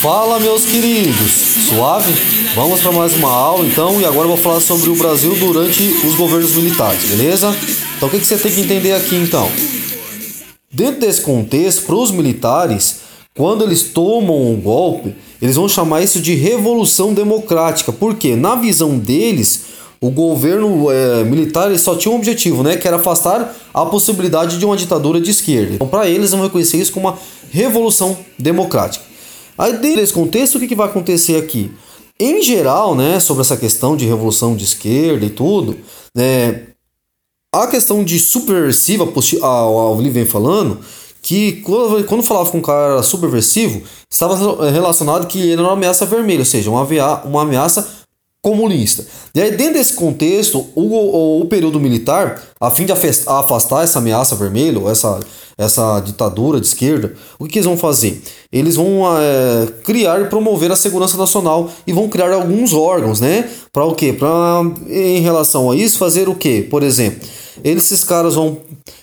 Fala, meus queridos, suave? Vamos para mais uma aula então, e agora eu vou falar sobre o Brasil durante os governos militares, beleza? Então, o que, que você tem que entender aqui então? Dentro desse contexto, para os militares, quando eles tomam um golpe, eles vão chamar isso de revolução democrática, porque na visão deles, o governo é, militar só tinha um objetivo, né, que era afastar a possibilidade de uma ditadura de esquerda. Então, para eles, vão reconhecer isso como uma revolução democrática. Aí, dentro desse contexto, o que, que vai acontecer aqui? Em geral, né, sobre essa questão de revolução de esquerda e tudo, né, a questão de subversiva, a Oli vem falando, que quando, falava com um cara subversivo, estava relacionado que ele era uma ameaça vermelha, ou seja, uma, uma ameaça comunista. E aí, dentro desse contexto, o, o, o período militar, a fim de afastar essa ameaça vermelha, essa, essa ditadura de esquerda, o que, eles vão fazer? Eles vão é, criar e promover a segurança nacional e vão criar alguns órgãos, né? Para o quê? Para, em relação a isso, fazer o quê? Por exemplo, esses caras vão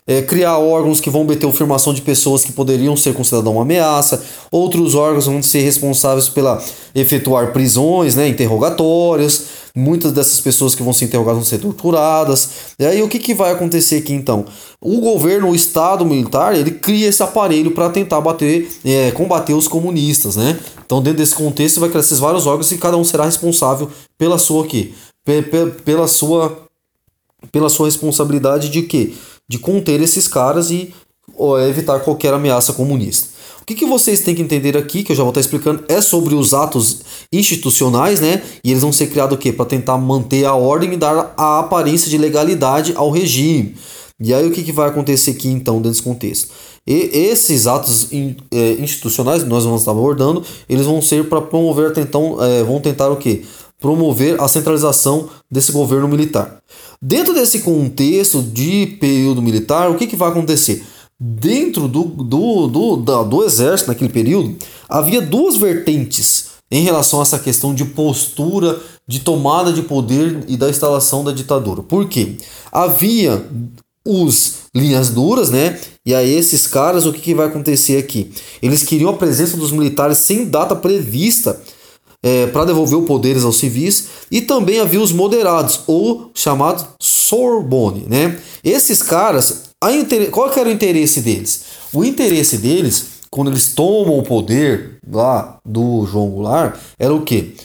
é, criar órgãos que vão obter afirmação de pessoas que poderiam ser consideradas uma ameaça, outros órgãos vão ser responsáveis pela efetuar prisões, né, interrogatórios, muitas dessas pessoas que vão ser interrogadas vão ser torturadas. E aí o que, que vai acontecer aqui então? O governo, o Estado militar, ele cria esse aparelho para tentar bater, é, combater os comunistas, né? Então dentro desse contexto vai criar esses vários órgãos e cada um será responsável pela sua aqui, pela sua pela sua responsabilidade de quê? De conter esses caras e evitar qualquer ameaça comunista. O que, que vocês têm que entender aqui, que eu já vou estar explicando, é sobre os atos institucionais, né? E eles vão ser criados o quê? Para tentar manter a ordem e dar a aparência de legalidade ao regime. E aí o que, que vai acontecer aqui então dentro desse contexto? E esses atos é, institucionais que nós vamos estar abordando, eles vão ser para promover, então, é, vão tentar o quê? Promover a centralização desse governo militar. Dentro desse contexto de período militar, o que, que vai acontecer? Dentro do, do, do, do, exército, naquele período, havia duas vertentes em relação a essa questão de postura, de tomada de poder e da instalação da ditadura. Por quê? Havia os linhas duras, né? E aí esses caras, o que, que vai acontecer aqui? Eles queriam a presença dos militares sem data prevista é, para devolver os poderes aos civis, e também havia os moderados, ou chamados Sorbonne. Né? Esses caras, qual que era o interesse deles? O interesse deles, quando eles tomam o poder lá do João Goulart, era o que?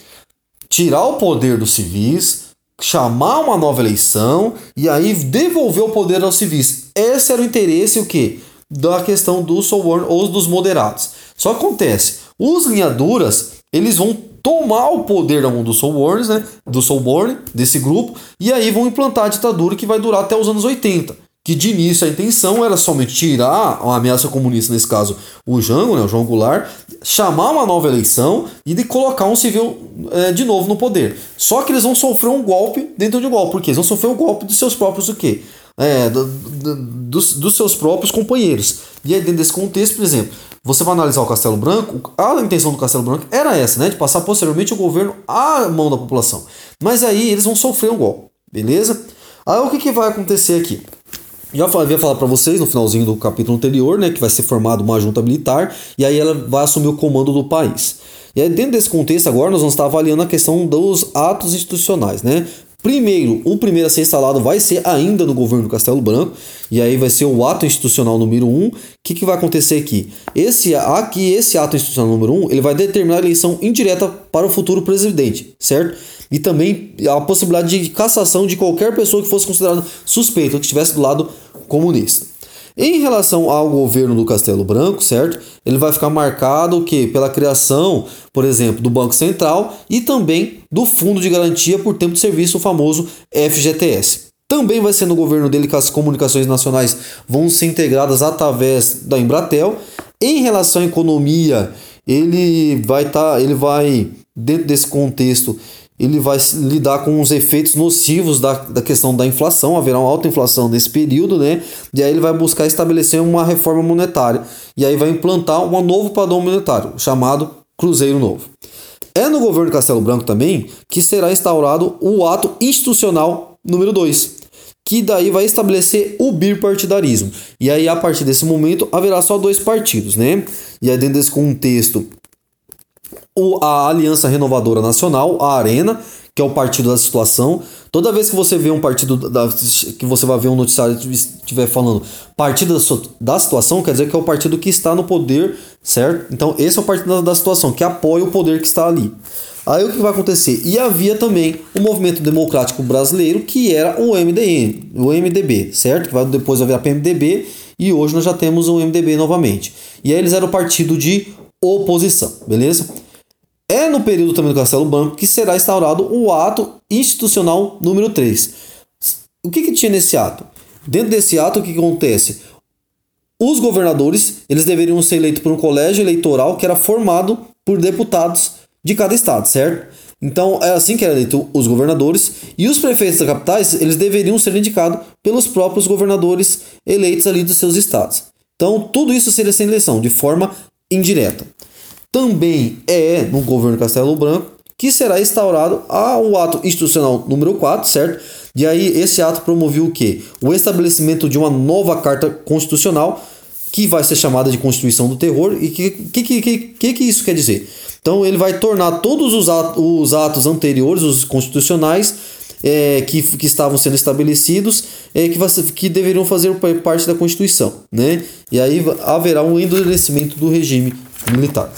Tirar o poder dos civis, chamar uma nova eleição e aí devolver o poder aos civis. Esse era o interesse o que? Da questão do Soborno ou dos moderados. Só acontece, os linhaduras, eles vão tomar o poder da mão do Soulborns, né? Do Soulborn, desse grupo, e aí vão implantar a ditadura que vai durar até os anos 80. Que de início a intenção era somente tirar a ameaça comunista, nesse caso o Jango, né, o João Goulart, chamar uma nova eleição e de colocar um civil é, de novo no poder. Só que eles vão sofrer um golpe dentro de um golpe, porque eles vão sofrer um golpe dos seus próprios o quê? É, do, do, dos, dos seus próprios companheiros. E aí, dentro desse contexto, por exemplo, você vai analisar o Castelo Branco, a intenção do Castelo Branco era essa, né? De passar posteriormente o governo à mão da população. Mas aí eles vão sofrer um golpe, beleza? Aí o que, que vai acontecer aqui? Já havia falado para vocês no finalzinho do capítulo anterior, né, que vai ser formada uma junta militar e aí ela vai assumir o comando do país. E aí, dentro desse contexto, agora nós vamos estar avaliando a questão dos atos institucionais, né? Primeiro, o primeiro a ser instalado vai ser ainda no governo do Castelo Branco, e aí vai ser o ato institucional número 1. Um. O que, que vai acontecer aqui? Esse, aqui, esse ato institucional número 1, um, ele vai determinar a eleição indireta para o futuro presidente, certo? E também a possibilidade de cassação de qualquer pessoa que fosse considerada suspeita, que estivesse do lado comunista. Em relação ao governo do Castelo Branco, certo? Ele vai ficar marcado o que pela criação, por exemplo, do Banco Central e também do Fundo de Garantia por Tempo de Serviço, o famoso FGTS. Também vai ser no governo dele que as comunicações nacionais vão ser integradas através da Embratel. Em relação à economia, ele vai estar, tá, ele vai dentro desse contexto ele vai lidar com os efeitos nocivos da, da questão da inflação, haverá uma alta inflação nesse período, né? E aí ele vai buscar estabelecer uma reforma monetária e aí vai implantar um novo padrão monetário, chamado Cruzeiro Novo. É no governo Castelo Branco também que será instaurado o ato institucional número 2, que daí vai estabelecer o bipartidarismo. E aí a partir desse momento haverá só dois partidos, né? E aí dentro desse contexto a Aliança Renovadora Nacional, a Arena, que é o partido da situação. Toda vez que você vê um partido da, que você vai ver um noticiário estiver falando partido da, situação, quer dizer que é o partido que está no poder, certo? Então esse é o partido da, da situação, que apoia o poder que está ali. Aí o que vai acontecer? E havia também o Movimento Democrático Brasileiro, que era o MDM, o MDB, certo? Que vai depois haver a PMDB e hoje nós já temos o MDB novamente. E aí eles eram o partido de oposição, beleza? É no período também do Castelo Branco que será instaurado o ato institucional número 3. O que, que tinha nesse ato? Dentro desse ato, o que, que acontece? Os governadores eles deveriam ser eleitos por um colégio eleitoral que era formado por deputados de cada estado, certo? Então é assim que era eleito os governadores e os prefeitos das capitais eles deveriam ser indicados pelos próprios governadores eleitos ali dos seus estados. Então tudo isso seria sem eleição de forma indireta também é no governo Castelo Branco que será instaurado o ato institucional número 4, certo? E aí esse ato promoveu o quê? O estabelecimento de uma nova carta constitucional que vai ser chamada de Constituição do Terror. E que, que, que, que, que isso quer dizer? Então ele vai tornar todos os atos, os atos anteriores, os constitucionais, é, que, que estavam sendo estabelecidos, é, que, que deveriam fazer parte da Constituição. Né? E aí haverá um endurecimento do regime militar.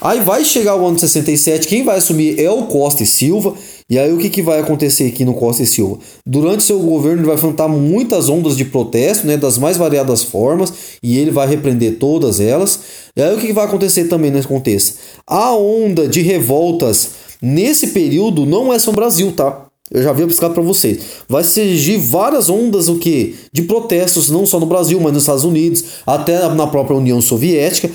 Aí vai chegar o ano de 67, quem vai assumir é o Costa e Silva. E aí o que, que vai acontecer aqui no Costa e Silva? Durante seu governo ele vai enfrentar muitas ondas de protesto, né, das mais variadas formas, e ele vai repreender todas elas. E aí o que, que vai acontecer também nesse contexto? A onda de revoltas nesse período não é só no Brasil, tá? Eu já havia buscado para vocês. Vai surgir várias ondas o que de protestos, não só no Brasil, mas nos Estados Unidos, até na própria União Soviética,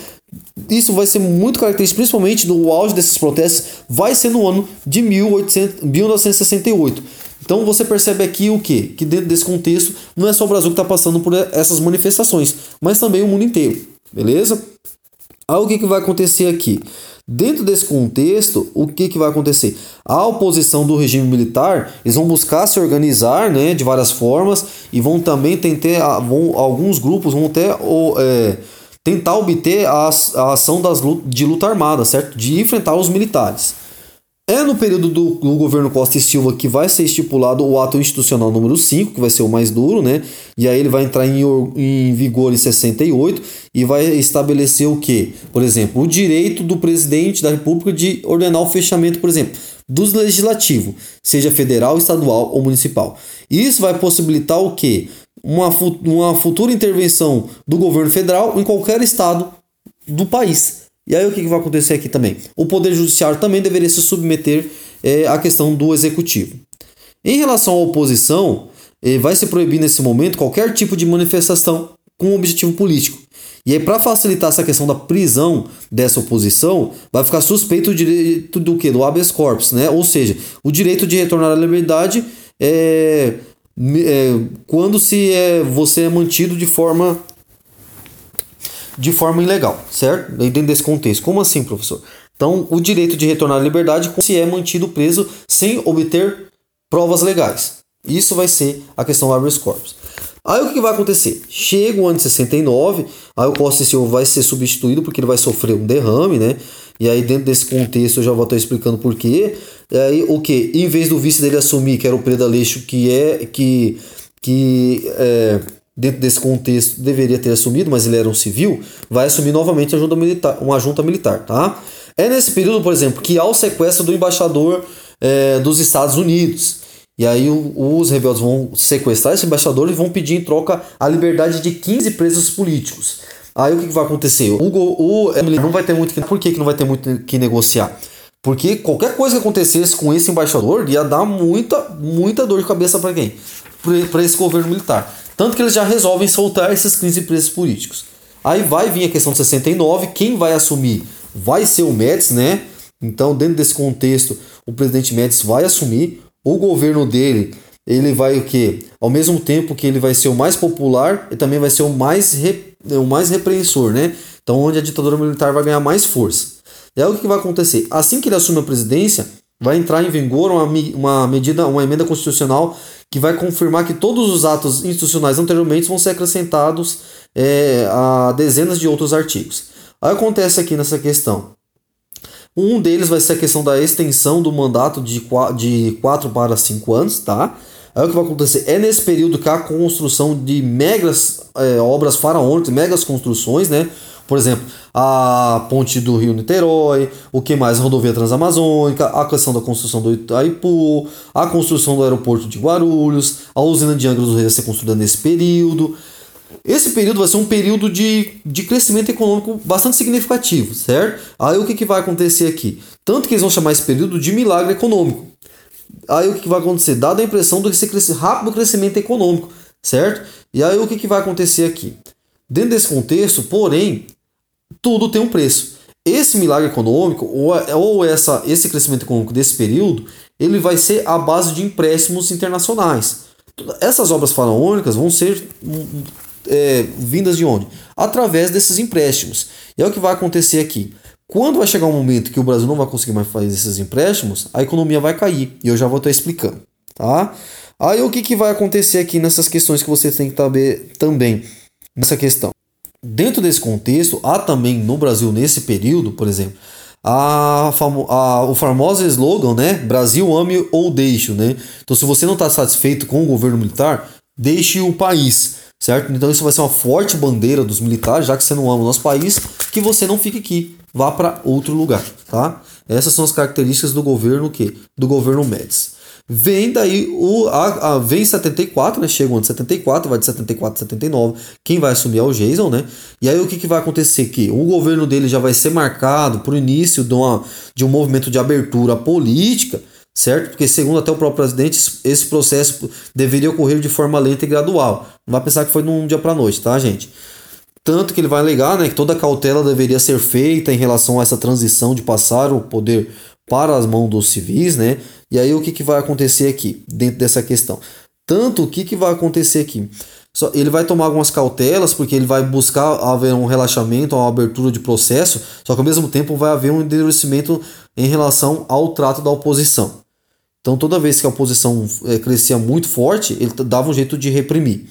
isso vai ser muito característico, principalmente no auge desses protestos, vai ser no ano de 1800, 1968. Então você percebe aqui o que? Que dentro desse contexto não é só o Brasil que está passando por essas manifestações, mas também o mundo inteiro, beleza? Aí o que, que vai acontecer aqui? Dentro desse contexto, o que, que vai acontecer? A oposição do regime militar, eles vão buscar se organizar né, de várias formas e vão também tentar, vão, alguns grupos vão até. Ou, é, tentar obter a, a ação das, de luta armada, certo? De enfrentar os militares. É no período do, do, governo Costa e Silva que vai ser estipulado o ato institucional número 5, que vai ser o mais duro, né? E aí ele vai entrar em, em vigor em 68 e vai estabelecer o que? Por exemplo, o direito do presidente da República de ordenar o fechamento, por exemplo, do legislativo, seja federal, estadual ou municipal. Isso vai possibilitar o que? Uma, uma futura intervenção do governo federal em qualquer estado do país. E aí o que vai acontecer aqui também? O Poder Judiciário também deveria se submeter é, à questão do Executivo. Em relação à oposição, é, vai se proibir nesse momento qualquer tipo de manifestação com objetivo político. E aí, para facilitar essa questão da prisão dessa oposição, vai ficar suspeito o direito do que? Do habeas corpus, né? Ou seja, o direito de retornar à liberdade é, é, quando se é, você é mantido de forma de forma ilegal, certo? Dentro desse contexto. Como assim, professor? Então, o direito de retornar à liberdade se é mantido preso sem obter provas legais. Isso vai ser a questão habeas corpus. Aí o que vai acontecer? Chega o ano de 69, aí o Costa Silva vai ser substituído porque ele vai sofrer um derrame, né? E aí dentro desse contexto eu já vou estar explicando por quê. E aí o que? Em vez do vice dele assumir, que era o Preda Leixo, que é que que é, dentro desse contexto deveria ter assumido, mas ele era um civil, vai assumir novamente a junta militar, uma junta militar, tá? É nesse período, por exemplo, que há o sequestro do embaixador é, dos Estados Unidos. E aí os rebeldes vão sequestrar esse embaixador e vão pedir em troca a liberdade de 15 presos políticos. Aí o que, vai acontecer? O, o, o não vai ter muito que. Por que, que não vai ter muito que negociar? Porque qualquer coisa que acontecesse com esse embaixador ia dar muita, muita dor de cabeça para quem? Para esse governo militar. Tanto que eles já resolvem soltar esses 15 presos políticos. Aí vai vir a questão de 69, quem vai assumir vai ser o Médici, né? Então, dentro desse contexto, o presidente Médici vai assumir o governo dele, ele vai o que? Ao mesmo tempo que ele vai ser o mais popular, ele também vai ser o mais, re, o mais repreensor, né? Então, onde a ditadura militar vai ganhar mais força. Aí o que vai acontecer? Assim que ele assume a presidência, vai entrar em vigor uma, uma medida, uma emenda constitucional que vai confirmar que todos os atos institucionais anteriormente vão ser acrescentados é, a dezenas de outros artigos. Aí acontece aqui nessa questão. Um deles vai ser a questão da extensão do mandato de 4 de para 5 anos, tá? Aí o que vai acontecer é nesse período que a construção de megas é, obras faraônicas, megas construções, né? Por exemplo, a ponte do Rio Niterói, o que mais? A rodovia transamazônica, a questão da construção do Itaipu, a construção do aeroporto de Guarulhos, a usina de Angra dos Reis vai ser construída nesse período. Esse período vai ser um período de, de crescimento econômico bastante significativo, certo? Aí o que, que vai acontecer aqui? Tanto que eles vão chamar esse período de milagre econômico. Aí o que, que vai acontecer? Dada a impressão desse rápido crescimento econômico, certo? E aí o que, que vai acontecer aqui? Dentro desse contexto, porém, tudo tem um preço. Esse milagre econômico, ou, ou essa, esse crescimento econômico desse período, ele vai ser à base de empréstimos internacionais. Essas obras faraônicas vão ser é, vindas de onde? Através desses empréstimos. E é o que vai acontecer aqui. Quando vai chegar um momento que o Brasil não vai conseguir mais fazer esses empréstimos, a economia vai cair. E eu já vou estar explicando. Tá? Aí o que, que vai acontecer aqui nessas questões que você tem que saber também nessa questão? Dentro desse contexto, há também no Brasil, nesse período, por exemplo, a, a, o famoso slogan, né? Brasil ame ou deixe, né? Então, se você não está satisfeito com o governo militar, deixe o país, certo? Então, isso vai ser uma forte bandeira dos militares, já que você não ama o nosso país, que você não fique aqui, vá para outro lugar, tá? Essas são as características do governo que do governo Médici. Vem daí o a, a, vem 74, né? Chega o ano de 74, vai de 74 a 79. Quem vai assumir é o Jason, né? E aí o que, que vai acontecer aqui? O governo dele já vai ser marcado o início de, uma, de um movimento de abertura política, certo? Porque segundo até o próprio presidente, esse processo deveria ocorrer de forma lenta e gradual. Não vai pensar que foi num dia para noite, tá, gente? Tanto que ele vai alegar né, que toda cautela deveria ser feita em relação a essa transição de passar o poder para as mãos dos civis, né? E aí o que, que vai acontecer aqui, dentro dessa questão? Tanto o que, que vai acontecer aqui? Só, ele vai tomar algumas cautelas, porque ele vai buscar haver um relaxamento, uma abertura de processo, só que ao mesmo tempo vai haver um endurecimento em relação ao trato da oposição. Então toda vez que a oposição é, crescia muito forte, ele dava um jeito de reprimir.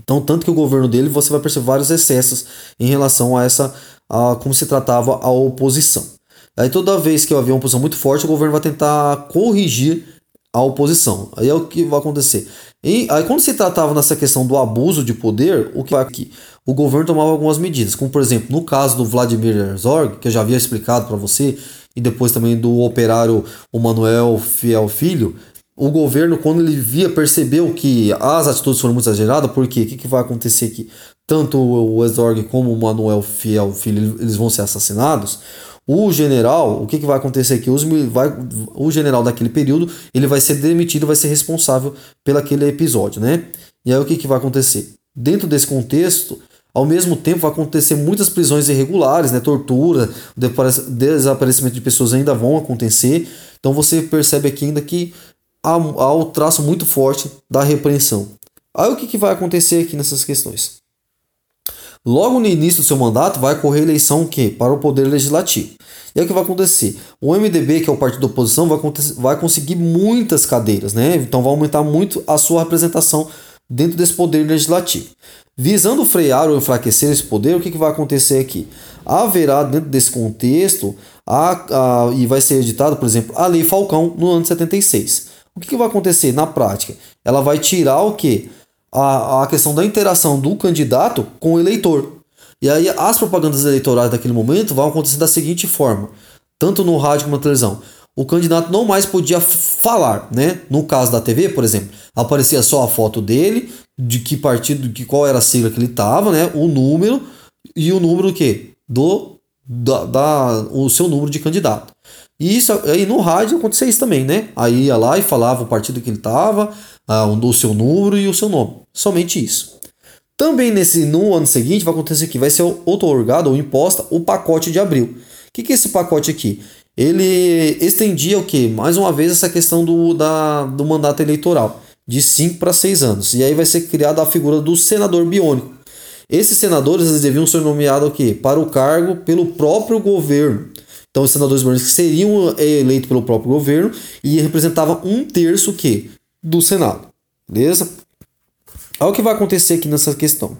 Então, tanto que o governo dele, você vai perceber vários excessos em relação a essa a como se tratava a oposição. Aí toda vez que havia uma oposição muito forte, o governo vai tentar corrigir a oposição. Aí é o que vai acontecer. E aí quando se tratava nessa questão do abuso de poder, o que vai aqui? O governo tomava algumas medidas, como por exemplo, no caso do Vladimir Herzog, que eu já havia explicado para você, e depois também do operário o Manuel Fiel Filho, o governo, quando ele via, percebeu que as atitudes foram muito exageradas, porque o que, que vai acontecer aqui? Tanto o Herzog como o Manuel Fiel Filho, eles vão ser assassinados. O general, o que, que vai acontecer aqui? Os, vai, o general daquele período, ele vai ser demitido, vai ser responsável pelo aquele episódio, né? E aí o que, que vai acontecer? Dentro desse contexto, ao mesmo tempo vai acontecer muitas prisões irregulares, né? Tortura, desaparecimento de pessoas ainda vão acontecer. Então você percebe aqui ainda que há, há o traço muito forte da repreensão. Aí o que, que vai acontecer aqui nessas questões? Logo no início do seu mandato vai ocorrer eleição que para o poder legislativo. E aí o que vai acontecer? O MDB, que é o partido da oposição, vai, vai conseguir muitas cadeiras, né? Então vai aumentar muito a sua representação dentro desse poder legislativo. Visando frear ou enfraquecer esse poder, o que, que vai acontecer aqui? Haverá dentro desse contexto, a, a, e vai ser editado, por exemplo, a Lei Falcão no ano de 76. O que, que vai acontecer na prática? Ela vai tirar o que? a, a questão da interação do candidato com o eleitor. E aí as propagandas eleitorais daquele momento vão acontecer da seguinte forma, tanto no rádio como na televisão. O candidato não mais podia falar, né? No caso da TV, por exemplo, aparecia só a foto dele, de que partido, de qual era a sigla que ele estava, né? O número e o número que do da, da, o seu número de candidato. E isso aí no rádio acontecia isso também, né? Aí ia lá e falava o partido que ele estava, o seu número e o seu nome. Somente isso. Também nesse no ano seguinte vai acontecer que vai ser otorgado ou imposta o pacote de abril. O que, que é esse pacote aqui? Ele estendia o que? Mais uma vez essa questão do, da, do mandato eleitoral, de 5 para 6 anos. E aí vai ser criada a figura do senador biônico. Esses senadores eles deviam ser nomeados o quê? para o cargo pelo próprio governo. Então, os senadores biônicos seriam eh, eleitos pelo próprio governo e representavam um terço que do Senado. Beleza? Olha o que vai acontecer aqui nessa questão.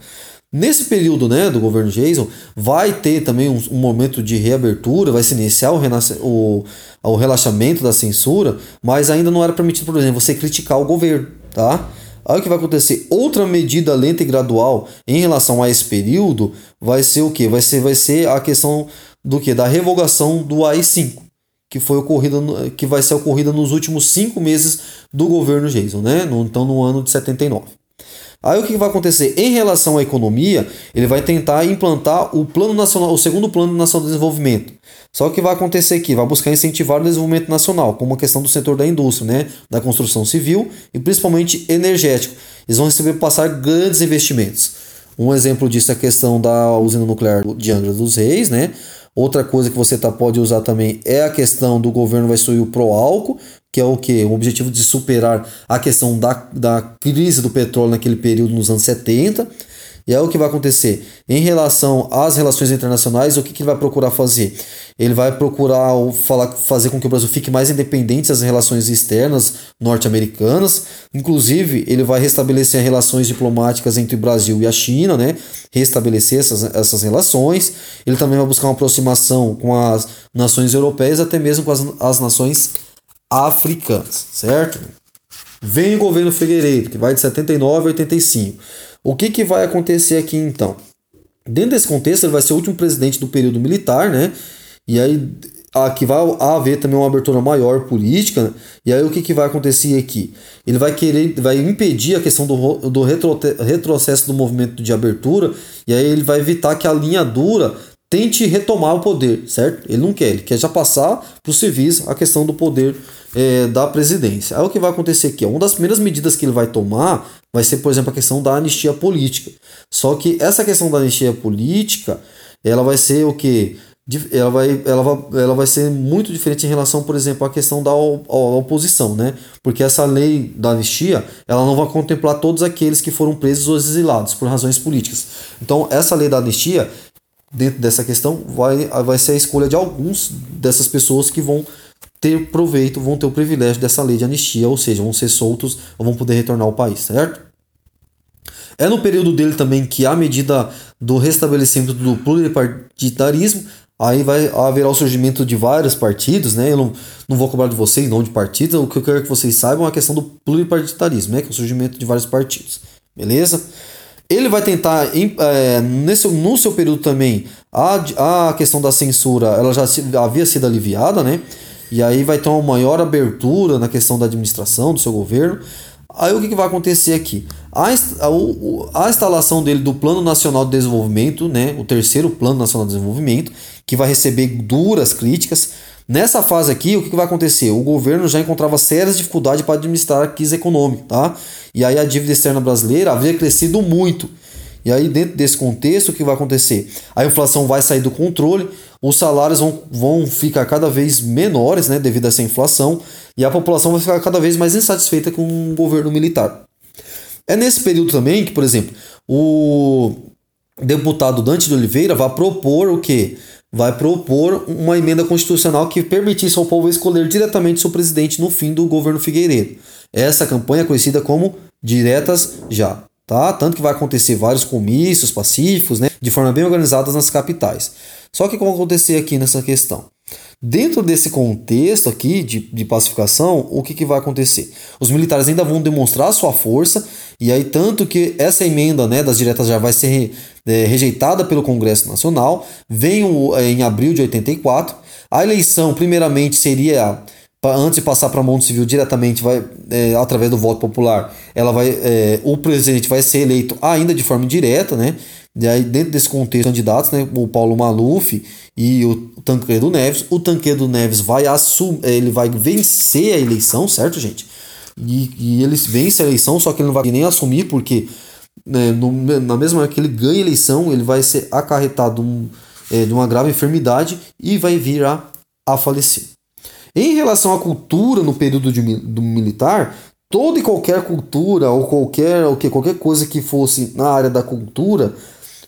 Nesse período né, do governo Jason, vai ter também um, um momento de reabertura, vai se iniciar o, o, o relaxamento da censura, mas ainda não era permitido, por exemplo, você criticar o governo, tá? Aí o que vai acontecer? Outra medida lenta e gradual em relação a esse período vai ser o que? Vai ser, vai ser a questão do que? Da revogação do AI-5, que foi ocorrida, que vai ser ocorrida nos últimos cinco meses do governo Jason, né? Então no ano de 79. Aí o que vai acontecer? Em relação à economia, ele vai tentar implantar o plano nacional, o segundo plano nacional de desenvolvimento. Só que vai acontecer aqui, vai buscar incentivar o desenvolvimento nacional, como a questão do setor da indústria, né, da construção civil e principalmente energético. Eles vão receber passar grandes investimentos. Um exemplo disso é a questão da usina nuclear de Angra dos Reis, né? Outra coisa que você tá, pode usar também é a questão do governo vai instruir o pró-álcool, que é o que? O objetivo de superar a questão da, da crise do petróleo naquele período nos anos 70. E é o que vai acontecer. Em relação às relações internacionais, o que, que ele vai procurar fazer? Ele vai procurar falar, fazer com que o Brasil fique mais independente das relações externas norte-americanas. Inclusive, ele vai restabelecer relações diplomáticas entre o Brasil e a China, né? restabelecer essas, essas relações. Ele também vai buscar uma aproximação com as nações europeias, até mesmo com as, as nações africanas, certo? Vem o governo Figueiredo, que vai de 79 a 85. O que, que vai acontecer aqui então? Dentro desse contexto, ele vai ser o último presidente do período militar, né? E aí aqui vai haver também uma abertura maior política. Né? E aí o que, que vai acontecer aqui? Ele vai querer, vai impedir a questão do, do retro, retrocesso do movimento de abertura, e aí ele vai evitar que a linha dura tente retomar o poder, certo? Ele não quer, ele quer já passar para os civis a questão do poder é, da presidência. Aí o que vai acontecer aqui? Uma das primeiras medidas que ele vai tomar vai ser, por exemplo, a questão da anistia política. Só que essa questão da anistia política, ela vai ser o que? Ela vai, ela, vai, ela vai ser muito diferente em relação, por exemplo, à questão da oposição, né? Porque essa lei da anistia, ela não vai contemplar todos aqueles que foram presos ou exilados por razões políticas. Então, essa lei da anistia, dentro dessa questão, vai, vai ser a escolha de alguns dessas pessoas que vão ter proveito, vão ter o privilégio dessa lei de anistia, ou seja, vão ser soltos ou vão poder retornar ao país, certo? É no período dele também que a medida do restabelecimento do pluripartidarismo, aí vai haverá o surgimento de vários partidos, né? Eu não, não vou cobrar de vocês, não de partidos, o que eu quero que vocês saibam é a questão do pluripartidarismo, né? Que é o surgimento de vários partidos, beleza? Ele vai tentar, é, nesse, no seu período também, a, a questão da censura ela já havia sido aliviada, né? E aí vai ter uma maior abertura na questão da administração do seu governo. Aí o que, que vai acontecer aqui? A, a, a instalação dele do Plano Nacional de Desenvolvimento, né, o terceiro Plano Nacional de Desenvolvimento, que vai receber duras críticas. Nessa fase aqui, o que, que vai acontecer? O governo já encontrava sérias dificuldades para administrar a crise econômica, tá? E aí a dívida externa brasileira havia crescido muito. E aí, dentro desse contexto, o que vai acontecer? A inflação vai sair do controle, os salários vão, vão ficar cada vez menores né, devido a essa inflação, e a população vai ficar cada vez mais insatisfeita com o governo militar. É nesse período também que, por exemplo, o deputado Dante de Oliveira vai propor o quê? Vai propor uma emenda constitucional que permitisse ao povo escolher diretamente seu presidente no fim do governo Figueiredo. Essa campanha é conhecida como Diretas Já tá? Tanto que vai acontecer vários comícios pacíficos, né? De forma bem organizada nas capitais. Só que o que vai acontecer aqui nessa questão? Dentro desse contexto aqui de, de pacificação, o que, que vai acontecer? Os militares ainda vão demonstrar sua força, e aí tanto que essa emenda né, das diretas já vai ser é, rejeitada pelo Congresso Nacional, vem o, é, em abril de 84. A eleição, primeiramente, seria antes de passar para a mão do civil diretamente, vai é, através do voto popular, ela vai, é, o presidente vai ser eleito ainda de forma indireta, né? E aí, dentro desse contexto, candidatos, né, o Paulo Maluf e o Tancredo Neves. O Tancredo Neves vai assumir, é, ele vai vencer a eleição, certo, gente? E, e ele vence a eleição, só que ele não vai nem assumir, porque né, no, na mesma hora que ele ganha a eleição, ele vai ser acarretado um, é, de uma grave enfermidade e vai vir a, a falecer. Em relação à cultura no período de, do militar, toda e qualquer cultura ou qualquer, o que, qualquer coisa que fosse na área da cultura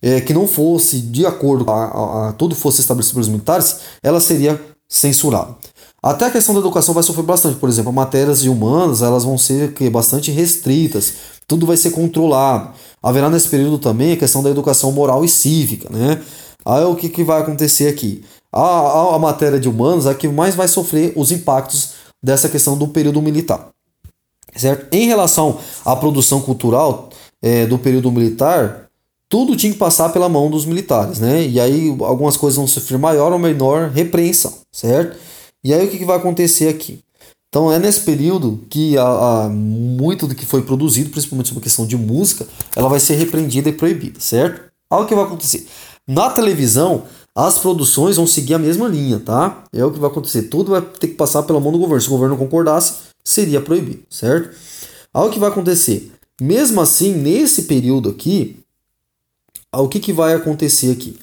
é, que não fosse de acordo a, a, a tudo fosse estabelecido pelos militares, ela seria censurada. Até a questão da educação vai sofrer bastante. Por exemplo, matérias de humanas elas vão ser que, bastante restritas. Tudo vai ser controlado. Haverá nesse período também a questão da educação moral e cívica. Né? Aí o que, que vai acontecer aqui? A, a, a matéria de humanos é a que mais vai sofrer os impactos dessa questão do período militar. Certo? Em relação à produção cultural é, do período militar, tudo tinha que passar pela mão dos militares, né? E aí algumas coisas vão sofrer maior ou menor repreensão, certo? E aí o que, que vai acontecer aqui? Então é nesse período que a, a, muito do que foi produzido, principalmente sobre a questão de música, ela vai ser repreendida e proibida, certo? Olha o que vai acontecer. Na televisão, as produções vão seguir a mesma linha, tá? É o que vai acontecer. Tudo vai ter que passar pela mão do governo. Se o governo concordasse, seria proibido, certo? Olha o que vai acontecer. Mesmo assim, nesse período aqui, o que, que vai acontecer aqui?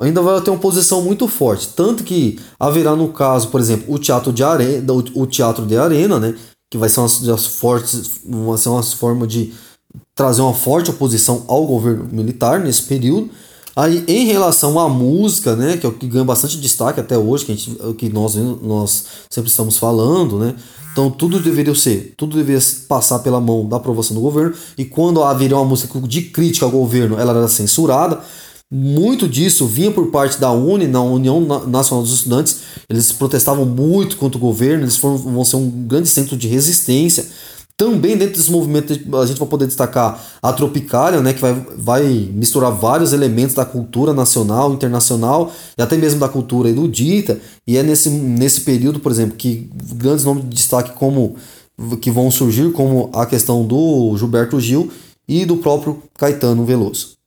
Ainda vai ter uma posição muito forte, tanto que haverá no caso, por exemplo, o teatro de arena, o teatro de arena, né, que vai ser uma das fortes, vai ser uma forma de trazer uma forte oposição ao governo militar nesse período. Aí, em relação à música, né, que é o que ganha bastante destaque até hoje, que, a gente, que nós, nós sempre estamos falando, né, então tudo deveria ser, tudo deveria passar pela mão da aprovação do governo. E quando haveria uma música de crítica ao governo, ela era censurada. Muito disso vinha por parte da UNE, na União Nacional dos Estudantes. Eles protestavam muito contra o governo, eles foram, vão ser um grande centro de resistência. Também dentro desse movimento a gente vai poder destacar a Tropicália, né, que vai, vai misturar vários elementos da cultura nacional, internacional e até mesmo da cultura erudita. E é nesse, nesse período, por exemplo, que grandes nomes de destaque como que vão surgir, como a questão do Gilberto Gil e do próprio Caetano Veloso.